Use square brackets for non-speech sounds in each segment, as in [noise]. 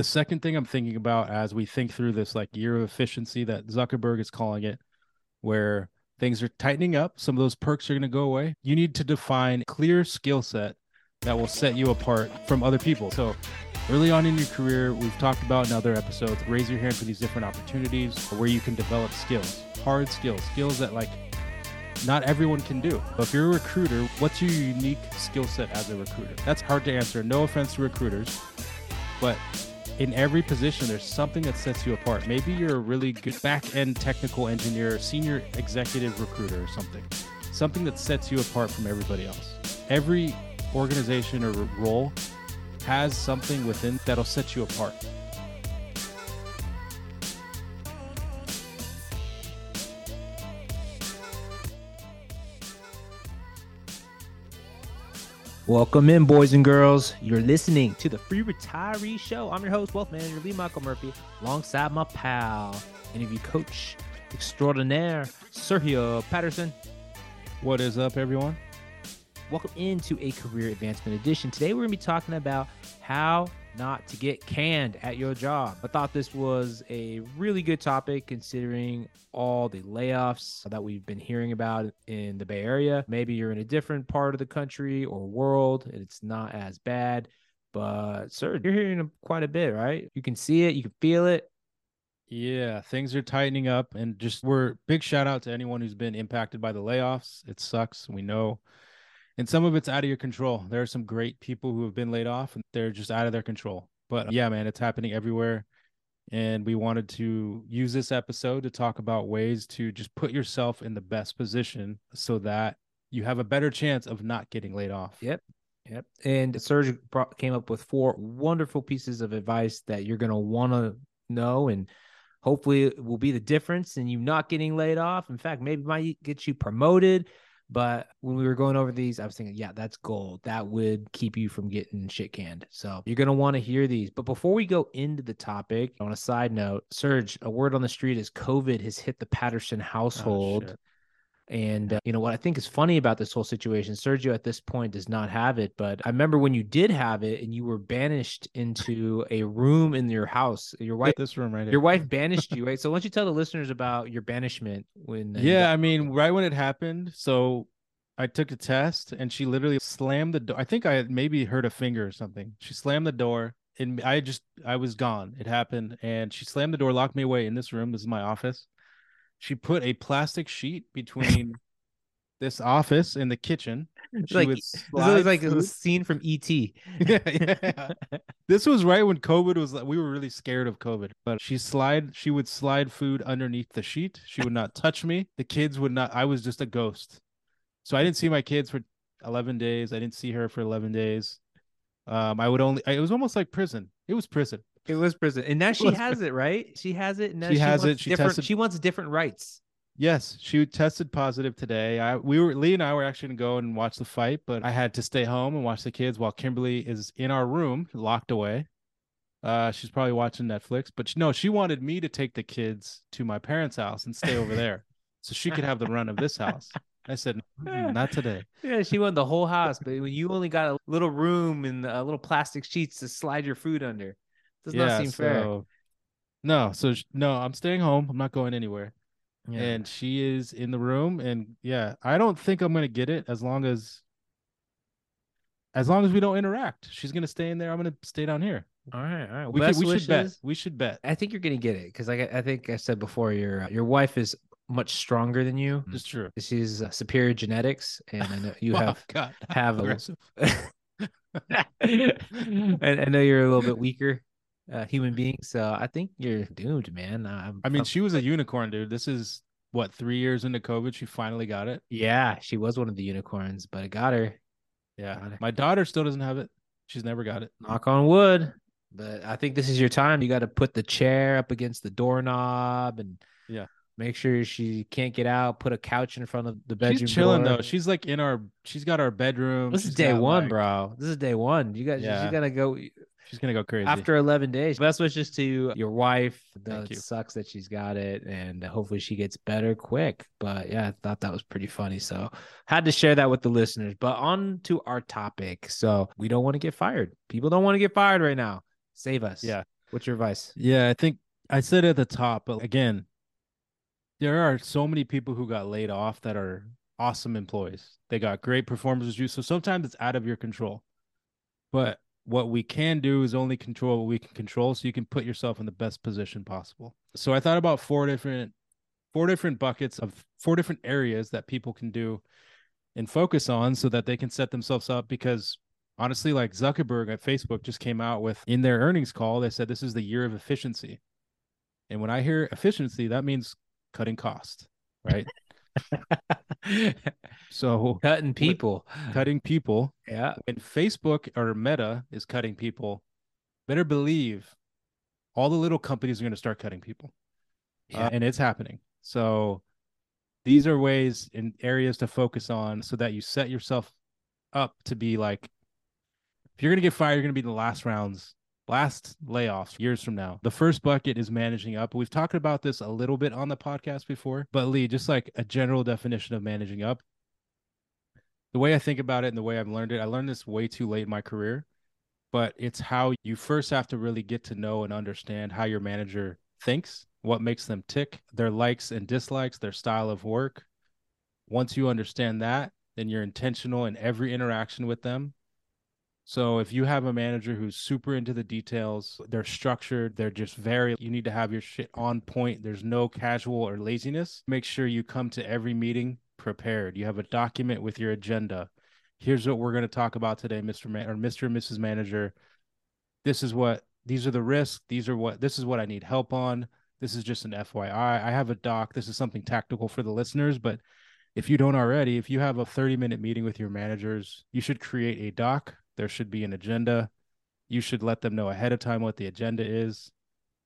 The second thing I'm thinking about as we think through this like year of efficiency that Zuckerberg is calling it, where things are tightening up, some of those perks are going to go away. You need to define clear skill set that will set you apart from other people. So early on in your career, we've talked about in other episodes, raise your hand for these different opportunities where you can develop skills, hard skills, skills that like not everyone can do. But if you're a recruiter, what's your unique skill set as a recruiter? That's hard to answer. No offense to recruiters, but in every position, there's something that sets you apart. Maybe you're a really good back end technical engineer, senior executive recruiter, or something. Something that sets you apart from everybody else. Every organization or role has something within that'll set you apart. Welcome in, boys and girls. You're listening to the Free Retiree Show. I'm your host, Wealth Manager Lee Michael Murphy, alongside my pal, interview coach extraordinaire, Sergio Patterson. What is up, everyone? Welcome into a career advancement edition. Today, we're going to be talking about how not to get canned at your job. I thought this was a really good topic considering all the layoffs that we've been hearing about in the Bay Area. Maybe you're in a different part of the country or world and it's not as bad. But, sir, you're hearing quite a bit, right? You can see it, you can feel it. Yeah, things are tightening up, and just we're big shout out to anyone who's been impacted by the layoffs. It sucks. We know and some of it's out of your control. There are some great people who have been laid off and they're just out of their control. But yeah, man, it's happening everywhere. And we wanted to use this episode to talk about ways to just put yourself in the best position so that you have a better chance of not getting laid off. Yep. Yep. And Serge brought, came up with four wonderful pieces of advice that you're going to want to know and hopefully will be the difference in you not getting laid off. In fact, maybe might get you promoted but when we were going over these, I was thinking, yeah, that's gold. That would keep you from getting shit canned. So you're going to want to hear these. But before we go into the topic, on a side note, Serge, a word on the street is COVID has hit the Patterson oh, household. Oh, and uh, you know what I think is funny about this whole situation, Sergio at this point does not have it, but I remember when you did have it and you were banished into a room in your house. Your wife, this room right here. Your wife [laughs] banished you, right? So why don't you tell the listeners about your banishment when? Uh, yeah, I mean, right when it happened. So I took a test and she literally slammed the door. I think I had maybe hurt a finger or something. She slammed the door and I just I was gone. It happened and she slammed the door, locked me away in this room. This is my office she put a plastic sheet between this office and the kitchen. She like this was like food. a scene from ET. [laughs] yeah, yeah. this was right when COVID was. Like we were really scared of COVID, but she slide. She would slide food underneath the sheet. She would not touch me. The kids would not. I was just a ghost. So I didn't see my kids for 11 days. I didn't see her for 11 days. Um, I would only. It was almost like prison. It was prison. It was prison, and now she has it, right? She has it. And she, she has it. She different. Tested... She wants different rights. Yes, she tested positive today. I we were Lee and I were actually gonna go and watch the fight, but I had to stay home and watch the kids while Kimberly is in our room, locked away. Uh, she's probably watching Netflix, but no, she wanted me to take the kids to my parents' house and stay over there, [laughs] so she could have the run of this house. I said, mm, not today. Yeah, she wanted the whole house, but you only got a little room and a little plastic sheets to slide your food under. Does yeah, not seem so, fair. No, so no, I'm staying home. I'm not going anywhere. Yeah. And she is in the room, and yeah, I don't think I'm gonna get it as long as as long as we don't interact. She's gonna stay in there. I'm gonna stay down here. All right, all right. we, could, we should bet. We should bet. I think you're gonna get it because I, I think I said before your your wife is much stronger than you. It's true. She's uh, superior genetics, and I know you [laughs] have God, have a. and [laughs] I know you're a little bit weaker uh, human being. So I think you're doomed, man. I'm, i mean, I'm, she was a unicorn, dude. This is what three years into COVID, she finally got it. Yeah, she was one of the unicorns, but it got her. Yeah, got her. my daughter still doesn't have it. She's never got it. Knock on wood. But I think this is your time. You got to put the chair up against the doorknob and yeah, make sure she can't get out. Put a couch in front of the bedroom. She's chilling door. though. She's like in our. She's got our bedroom. This she's is day one, like, bro. This is day one. You guys, yeah. you gotta go. She's gonna go crazy after 11 days. Best wishes to your wife. The, it sucks that she's got it, and hopefully she gets better quick. But yeah, I thought that was pretty funny, so had to share that with the listeners. But on to our topic. So we don't want to get fired. People don't want to get fired right now. Save us. Yeah. What's your advice? Yeah, I think I said at the top, but again, there are so many people who got laid off that are awesome employees. They got great performance reviews. So sometimes it's out of your control. But what we can do is only control what we can control so you can put yourself in the best position possible. So I thought about four different four different buckets of four different areas that people can do and focus on so that they can set themselves up because honestly like Zuckerberg at Facebook just came out with in their earnings call they said this is the year of efficiency. And when I hear efficiency that means cutting cost, right? So [laughs] cutting people, cutting people. Yeah. When Facebook or Meta is cutting people, better believe all the little companies are going to start cutting people. Yeah. Uh, and it's happening. So these are ways and areas to focus on so that you set yourself up to be like if you're going to get fired, you're going to be the last rounds last layoffs years from now. The first bucket is managing up. We've talked about this a little bit on the podcast before, but Lee, just like a general definition of managing up, the way I think about it and the way I've learned it, I learned this way too late in my career, but it's how you first have to really get to know and understand how your manager thinks, what makes them tick, their likes and dislikes, their style of work. Once you understand that, then you're intentional in every interaction with them so if you have a manager who's super into the details, they're structured, they're just very you need to have your shit on point. There's no casual or laziness. Make sure you come to every meeting prepared. You have a document with your agenda. Here's what we're going to talk about today, Mr. Man- or Mr. and Mrs. Manager. This is what these are the risks. These are what this is what I need help on. This is just an FYI. I have a doc. This is something tactical for the listeners, but if you don't already, if you have a 30 minute meeting with your managers, you should create a doc there should be an agenda. You should let them know ahead of time what the agenda is.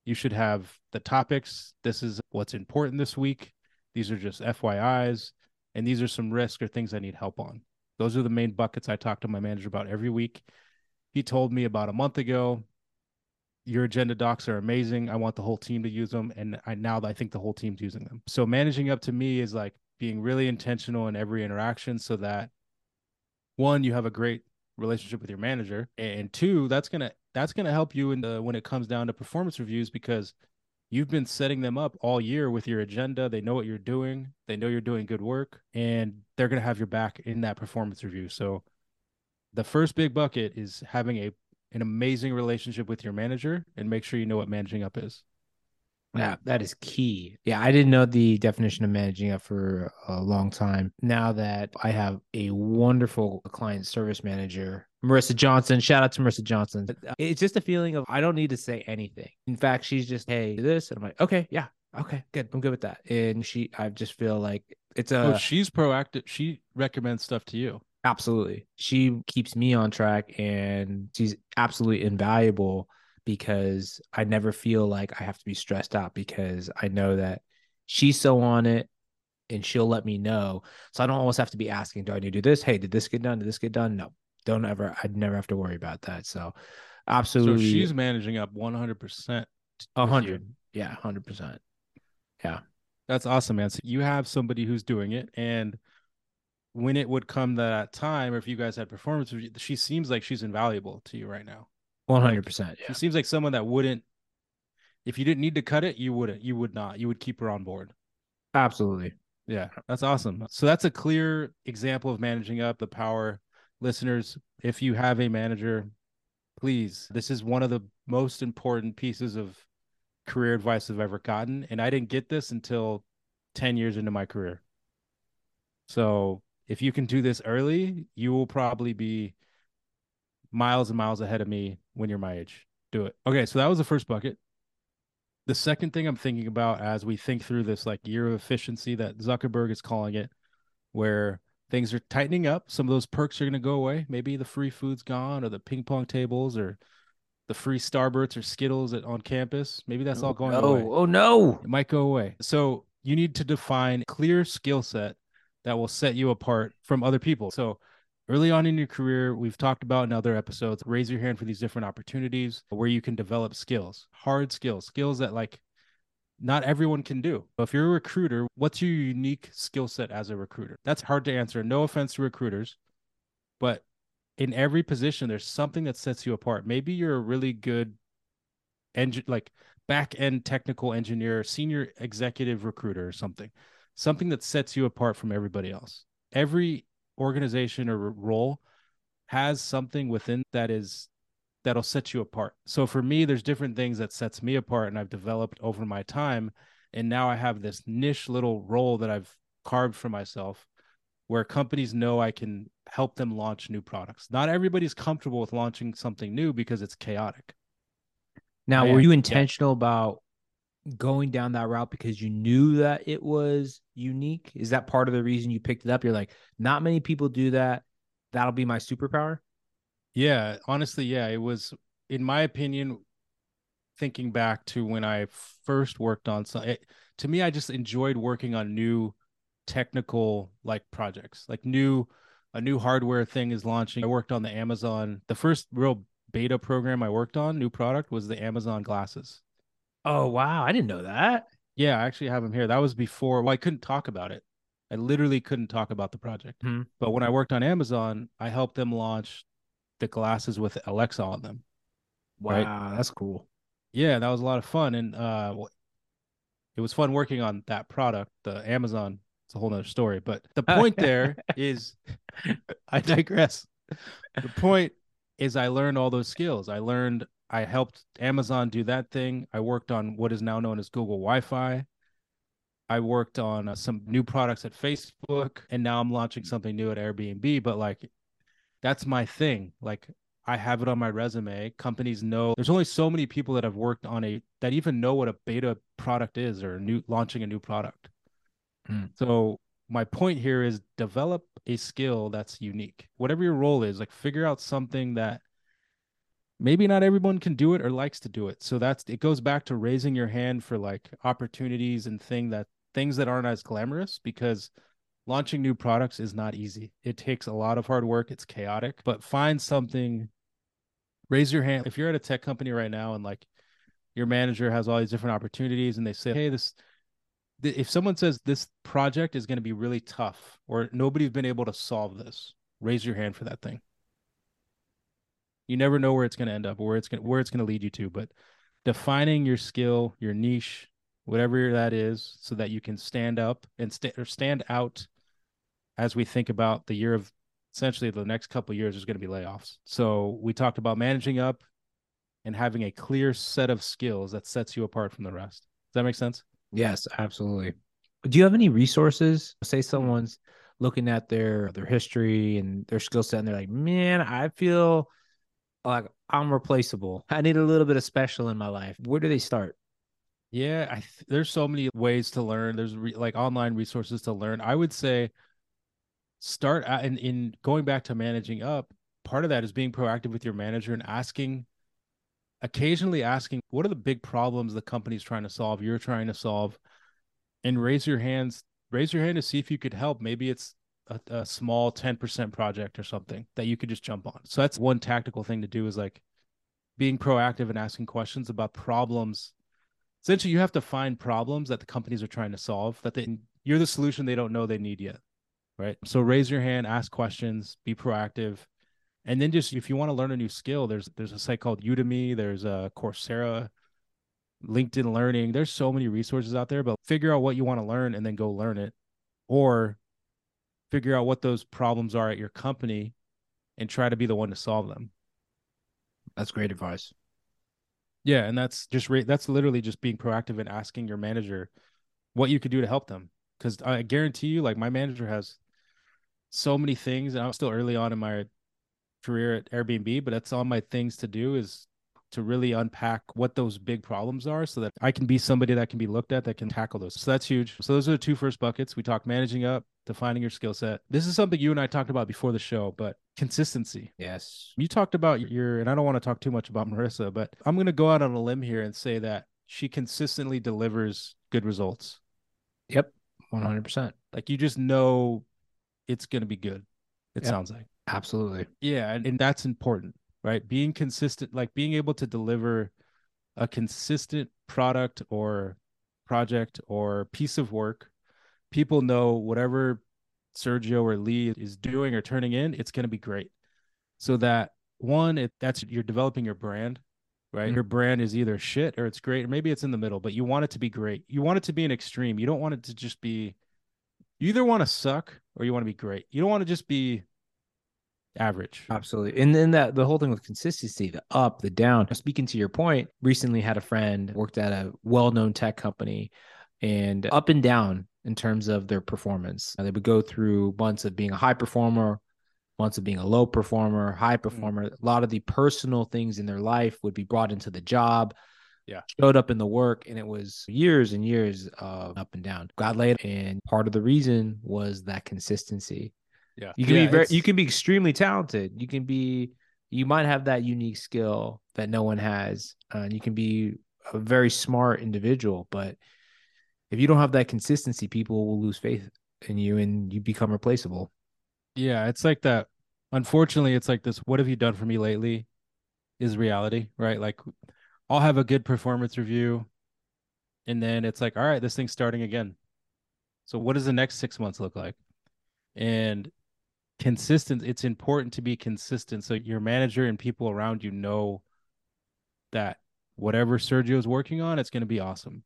You should have the topics. This is what's important this week. These are just FYIs. And these are some risks or things I need help on. Those are the main buckets I talk to my manager about every week. He told me about a month ago, your agenda docs are amazing. I want the whole team to use them. And I now I think the whole team's using them. So managing up to me is like being really intentional in every interaction so that one, you have a great relationship with your manager. And two that's gonna that's gonna help you in the when it comes down to performance reviews because you've been setting them up all year with your agenda. They know what you're doing. They know you're doing good work and they're gonna have your back in that performance review. So the first big bucket is having a an amazing relationship with your manager and make sure you know what managing up is yeah, that is key. Yeah, I didn't know the definition of managing up for a long time. Now that I have a wonderful client service manager, Marissa Johnson, shout out to Marissa Johnson. Uh, it's just a feeling of I don't need to say anything. In fact, she's just, hey, this. And I'm like, okay, yeah, okay, good. I'm good with that. And she, I just feel like it's a. Oh, she's proactive. She recommends stuff to you. Absolutely. She keeps me on track and she's absolutely invaluable because I never feel like I have to be stressed out because I know that she's so on it and she'll let me know. So I don't always have to be asking, do I need to do this? Hey, did this get done? Did this get done? No, don't ever, I'd never have to worry about that. So absolutely. So she's managing up 100%. A hundred. Yeah. hundred percent. Yeah. That's awesome, man. So you have somebody who's doing it and when it would come that time, or if you guys had performance, she seems like she's invaluable to you right now. One hundred percent. She seems like someone that wouldn't. If you didn't need to cut it, you wouldn't. You would not. You would keep her on board. Absolutely. Yeah, that's awesome. So that's a clear example of managing up the power. Listeners, if you have a manager, please, this is one of the most important pieces of career advice I've ever gotten. And I didn't get this until 10 years into my career. So if you can do this early, you will probably be miles and miles ahead of me when you're my age. Do it. Okay, so that was the first bucket. The second thing I'm thinking about as we think through this like year of efficiency that Zuckerberg is calling it, where things are tightening up. Some of those perks are going to go away. Maybe the free food's gone, or the ping pong tables, or the free Starbursts or Skittles at, on campus. Maybe that's oh, all going no. away. Oh no, it might go away. So you need to define clear skill set that will set you apart from other people. So early on in your career, we've talked about in other episodes, raise your hand for these different opportunities where you can develop skills, hard skills, skills that like not everyone can do. If you're a recruiter, what's your unique skill set as a recruiter? That's hard to answer. No offense to recruiters, but in every position, there's something that sets you apart. Maybe you're a really good engine like back end technical engineer, senior executive recruiter or something. Something that sets you apart from everybody else. Every organization or role has something within that is that'll set you apart. So for me, there's different things that sets me apart and I've developed over my time. And now I have this niche little role that I've carved for myself where companies know I can help them launch new products. Not everybody's comfortable with launching something new because it's chaotic. Now, were you intentional yeah. about going down that route because you knew that it was unique? Is that part of the reason you picked it up? You're like, not many people do that. That'll be my superpower. Yeah, honestly, yeah, it was in my opinion thinking back to when I first worked on some it, to me I just enjoyed working on new technical like projects like new a new hardware thing is launching i worked on the amazon the first real beta program i worked on new product was the amazon glasses oh wow i didn't know that yeah i actually have them here that was before well i couldn't talk about it i literally couldn't talk about the project hmm. but when i worked on amazon i helped them launch the glasses with alexa on them wow right? that's cool yeah that was a lot of fun and uh it was fun working on that product the amazon it's a whole nother story. But the point there [laughs] is, I digress. The point is, I learned all those skills. I learned, I helped Amazon do that thing. I worked on what is now known as Google Wi Fi. I worked on uh, some new products at Facebook, and now I'm launching something new at Airbnb. But like, that's my thing. Like, I have it on my resume. Companies know there's only so many people that have worked on a that even know what a beta product is or new launching a new product. Mm. So my point here is develop a skill that's unique. Whatever your role is, like figure out something that maybe not everyone can do it or likes to do it. So that's it goes back to raising your hand for like opportunities and thing that things that aren't as glamorous because launching new products is not easy. It takes a lot of hard work, it's chaotic, but find something raise your hand if you're at a tech company right now and like your manager has all these different opportunities and they say, "Hey, this if someone says this project is going to be really tough or nobody's been able to solve this, raise your hand for that thing. You never know where it's going to end up or where it's going where it's going to lead you to, but defining your skill, your niche, whatever that is, so that you can stand up and st- or stand out as we think about the year of essentially the next couple years is going to be layoffs. So we talked about managing up and having a clear set of skills that sets you apart from the rest. Does that make sense? Yes, absolutely. Do you have any resources? Say someone's looking at their their history and their skill set and they're like, "Man, I feel like I'm replaceable. I need a little bit of special in my life." Where do they start? Yeah, I th- there's so many ways to learn. There's re- like online resources to learn. I would say start at, in in going back to managing up. Part of that is being proactive with your manager and asking occasionally asking what are the big problems the company's trying to solve you're trying to solve and raise your hands raise your hand to see if you could help maybe it's a, a, small 10% project or something that you could just jump on. So that's one tactical thing to do is like being proactive and asking questions about problems. Essentially you have to find problems that the companies are trying to solve that they you're the solution they don't know they need yet right? So raise your hand ask questions be proactive. And then just if you want to learn a new skill there's there's a site called udemy there's a coursera linkedin learning. There's so many resources out there but figure out what you want to learn and then go learn it. Or figure out what those problems are at your company and try to be the one to solve them. That's great advice. Yeah and that's just re- that's literally just being proactive and asking your manager what you could do to help them. Because i guarantee you like my manager has so many things and i'm still early on in my career at Airbnb, but that's all my things to do is to really unpack what those big problems are so that I can be somebody that can be looked at that can tackle those. So that's huge. So those are the two first buckets. We talked managing up, defining your skill set. This is something you and I talked about before the show, but consistency. Yes. You talked about your, and I don't want to talk too much about Marissa, but I'm going to go out on a limb here and say that she consistently delivers good results. Yep. 100%. Like you just know it's going to be good. It yep. sounds like. Absolutely. Yeah, and, and that's important, right? Being consistent, like being able to deliver a consistent product or project or piece of work. People know whatever Sergio or Lee is doing or turning in, it's going to be great. So that one, it that's you're developing your brand, right? Mm. Your brand is either shit or it's great, or maybe it's in the middle, but you want it to be great. You want it to be an extreme. You don't want it to just be, you either want to suck or you want to be great. You don't want to just be average. Absolutely. And then that the whole thing with consistency, the up, the down. Speaking to your point, recently had a friend worked at a well-known tech company and up and down in terms of their performance. They would go through months of being a high performer, months of being a low performer, high mm. performer. Mm-hmm. A lot of the personal things in their life would be brought into the job. Yeah. Showed up in the work and it was years and years of up and down. Got laid. And part of the reason was that consistency. Yeah. You can yeah, be very you can be extremely talented. You can be you might have that unique skill that no one has. Uh, and you can be a very smart individual, but if you don't have that consistency, people will lose faith in you and you become replaceable. Yeah, it's like that. Unfortunately, it's like this. What have you done for me lately? Is reality, right? Like, I'll have a good performance review, and then it's like, all right, this thing's starting again. So, what does the next six months look like? And consistent, it's important to be consistent so your manager and people around you know that whatever Sergio's working on, it's going to be awesome,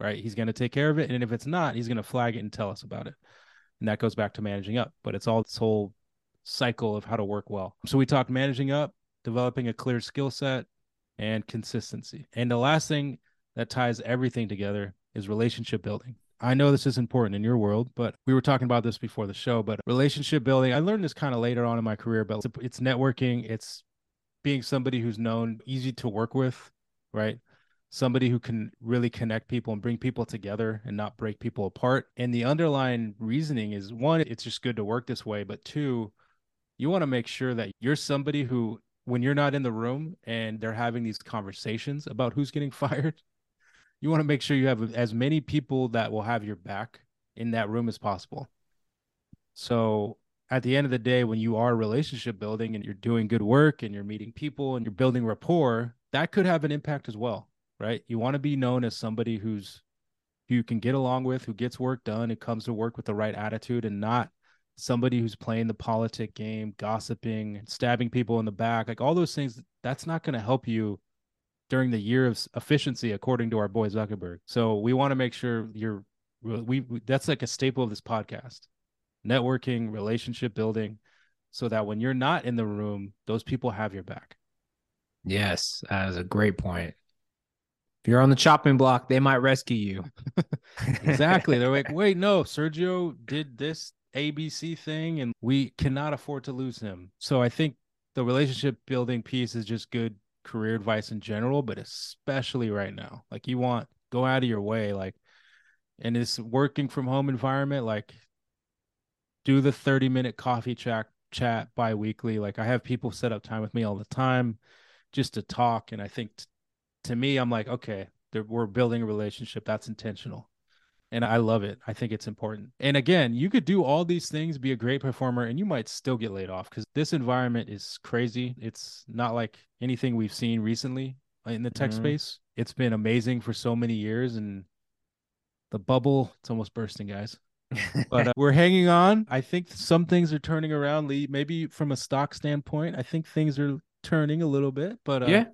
right? He's going to take care of it. And if it's not, he's going to flag it and tell us about it and that goes back to managing up but it's all this whole cycle of how to work well so we talked managing up developing a clear skill set and consistency and the last thing that ties everything together is relationship building i know this is important in your world but we were talking about this before the show but relationship building i learned this kind of later on in my career but it's networking it's being somebody who's known easy to work with right somebody who can really connect people and bring people together and not break people apart. And the underlying reasoning is one, it's just good to work this way, but two, you want to make sure that you're somebody who when you're not in the room and they're having these conversations about who's getting [laughs] fired, you want to make sure you have as many people that will have your back in that room as possible. So at the end of the day, when you are relationship building and you're doing good work and you're meeting people and you're building rapport, that could have an impact as well right? You want to be known as somebody who's who you can get along with, who gets work done, who comes to work with the right attitude, and not somebody who's playing the politic game, gossiping, stabbing people in the back, like all those things. That's not going to help you during the year of efficiency, according to our boy Zuckerberg. So we want to make sure you're we, we that's like a staple of this podcast networking relationship building so that when you're not in the room those people have your back yes that is a great point if you're on the chopping block, they might rescue you. [laughs] exactly. They're like, wait, no, Sergio did this ABC thing and we cannot afford to lose him. So I think the relationship building piece is just good career advice in general, but especially right now. Like you want go out of your way, like in this working from home environment, like do the 30 minute coffee chat chat bi-weekly. Like I have people set up time with me all the time just to talk. And I think t- to me, I'm like, okay, we're building a relationship. That's intentional. And I love it. I think it's important. And again, you could do all these things, be a great performer, and you might still get laid off because this environment is crazy. It's not like anything we've seen recently in the tech mm-hmm. space. It's been amazing for so many years, and the bubble, it's almost bursting, guys. but uh, [laughs] we're hanging on. I think some things are turning around. Lee, maybe from a stock standpoint, I think things are turning a little bit. But uh, yeah,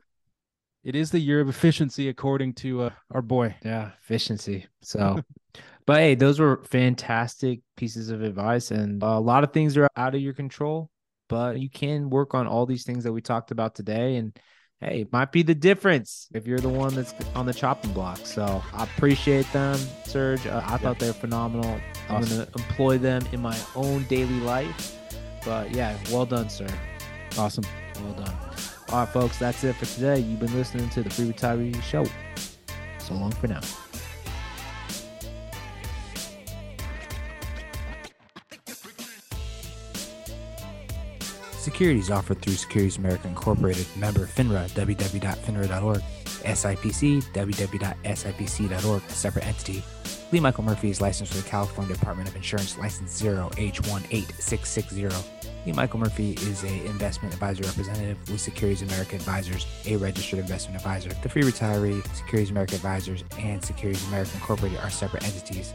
it is the year of efficiency, according to uh, our boy. Yeah, efficiency. So, [laughs] but hey, those were fantastic pieces of advice, and a lot of things are out of your control. But you can work on all these things that we talked about today, and hey, it might be the difference if you're the one that's on the chopping block. So I appreciate them, Serge. Uh, I thought they were phenomenal. Awesome. I'm going to employ them in my own daily life. But yeah, well done, sir. Awesome. Well done. All right, folks, that's it for today. You've been listening to the Free Retiree Show. So long for now. Securities offered through Securities America Incorporated, member FINRA, www.finra.org, SIPC, www.sipc.org, a separate entity. Lee Michael Murphy is licensed with the California Department of Insurance, license 0H18660. Lee Michael Murphy is a investment advisor representative with Securities America Advisors, a registered investment advisor. The Free Retiree, Securities America Advisors, and Securities America Incorporated are separate entities.